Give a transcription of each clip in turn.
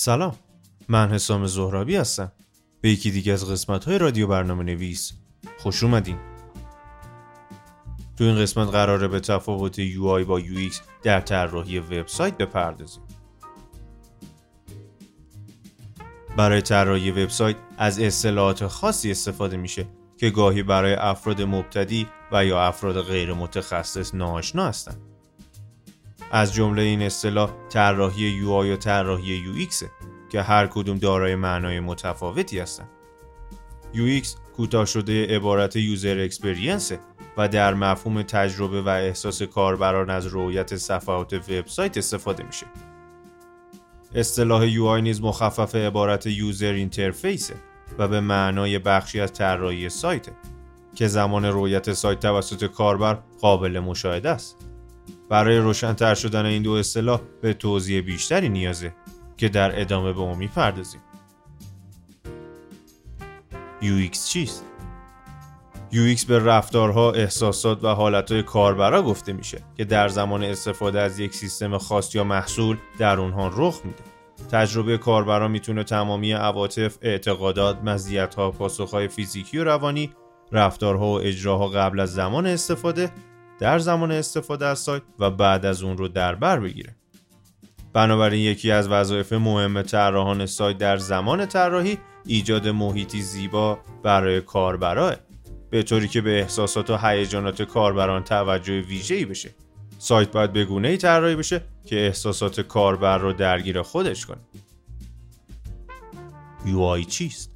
سلام. من حسام زهرابی هستم. به یکی دیگه از قسمت های رادیو برنامه نویس. خوش اومدین. تو این قسمت قراره به تفاوت UI با UX در طراحی وبسایت بپردازیم. برای طراحی وبسایت از اصطلاحات خاصی استفاده میشه که گاهی برای افراد مبتدی و یا افراد غیر متخصص ناآشنا هستند. از جمله این اصطلاح طراحی UI یا طراحی UX که هر کدوم دارای معنای متفاوتی هستند. UX کوتاه شده عبارت user experience و در مفهوم تجربه و احساس کاربران از رویت صفحات وبسایت استفاده میشه. اصطلاح UI نیز مخفف عبارت user interface ه و به معنای بخشی از طراحی سایت که زمان رویت سایت توسط کاربر قابل مشاهده است. برای روشنتر شدن این دو اصطلاح به توضیح بیشتری نیازه که در ادامه به اون می‌پردازیم. UX چیست؟ UX به رفتارها، احساسات و حالتهای کاربرا گفته میشه که در زمان استفاده از یک سیستم خاص یا محصول در اونها رخ میده. تجربه کاربرا می‌تونه تمامی عواطف، اعتقادات، مزیت‌ها، پاسخهای فیزیکی و روانی، رفتارها و اجراها قبل از زمان استفاده، در زمان استفاده از سایت و بعد از اون رو در بر بگیره. بنابراین یکی از وظایف مهم طراحان سایت در زمان طراحی ایجاد محیطی زیبا برای کاربراه به طوری که به احساسات و هیجانات کاربران توجه ویژه‌ای بشه. سایت باید به گونه‌ای طراحی بشه که احساسات کاربر رو درگیر خودش کنه. UI چیست؟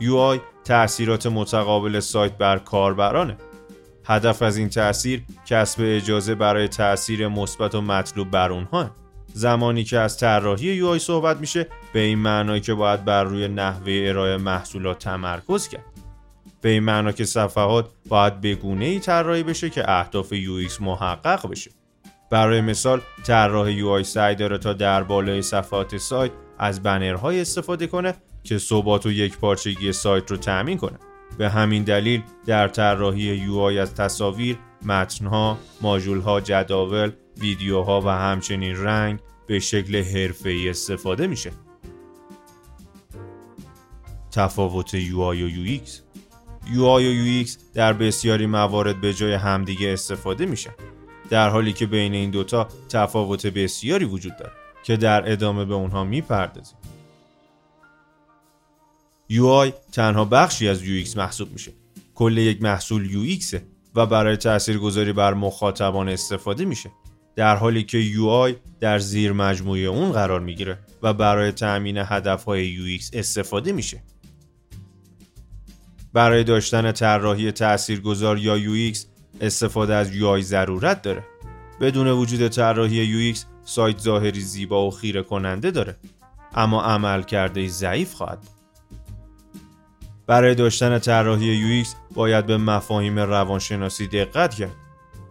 UI تأثیرات متقابل سایت بر کاربرانه. هدف از این تأثیر کسب اجازه برای تأثیر مثبت و مطلوب بر اونها. زمانی که از طراحی UI صحبت میشه به این معنای که باید بر روی نحوه ارائه محصولات تمرکز کرد. به این معنا که صفحات باید به گونه ای طراحی بشه که اهداف UX محقق بشه. برای مثال طراح UI سعی داره تا در بالای صفحات سایت از بنرهای استفاده کنه که ثبات و یک پارچگی سایت رو تأمین کنه. به همین دلیل در طراحی UI از تصاویر، متنها، ماژولها، جداول، ویدیوها و همچنین رنگ به شکل حرفه‌ای استفاده میشه. تفاوت UI و UX UI و UX در بسیاری موارد به جای همدیگه استفاده میشن در حالی که بین این دوتا تفاوت بسیاری وجود داره که در ادامه به اونها می‌پردازیم UI تنها بخشی از UX محسوب میشه. کل یک محصول UX و برای تاثیرگذاری بر مخاطبان استفاده میشه. در حالی که UI در زیر مجموعه اون قرار می‌گیره و برای تأمین هدفهای UX استفاده میشه. برای داشتن طراحی تاثیرگذار یا UX استفاده از UI ضرورت داره. بدون وجود طراحی UX سایت ظاهری زیبا و خیره کننده داره. اما عمل کرده ضعیف خواهد برای داشتن طراحی UX باید به مفاهیم روانشناسی دقت کرد.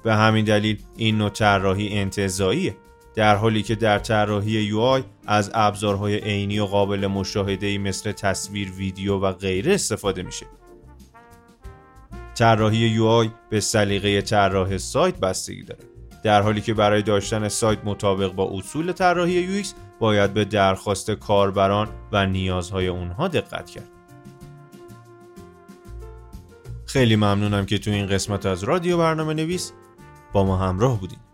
به همین دلیل این نوع طراحی انتزاعیه در حالی که در طراحی UI از ابزارهای عینی و قابل مشاهده مثل تصویر، ویدیو و غیره استفاده میشه. طراحی UI به سلیقه طراح سایت بستگی داره. در حالی که برای داشتن سایت مطابق با اصول طراحی UX باید به درخواست کاربران و نیازهای اونها دقت کرد. خیلی ممنونم که تو این قسمت از رادیو برنامه نویس با ما همراه بودید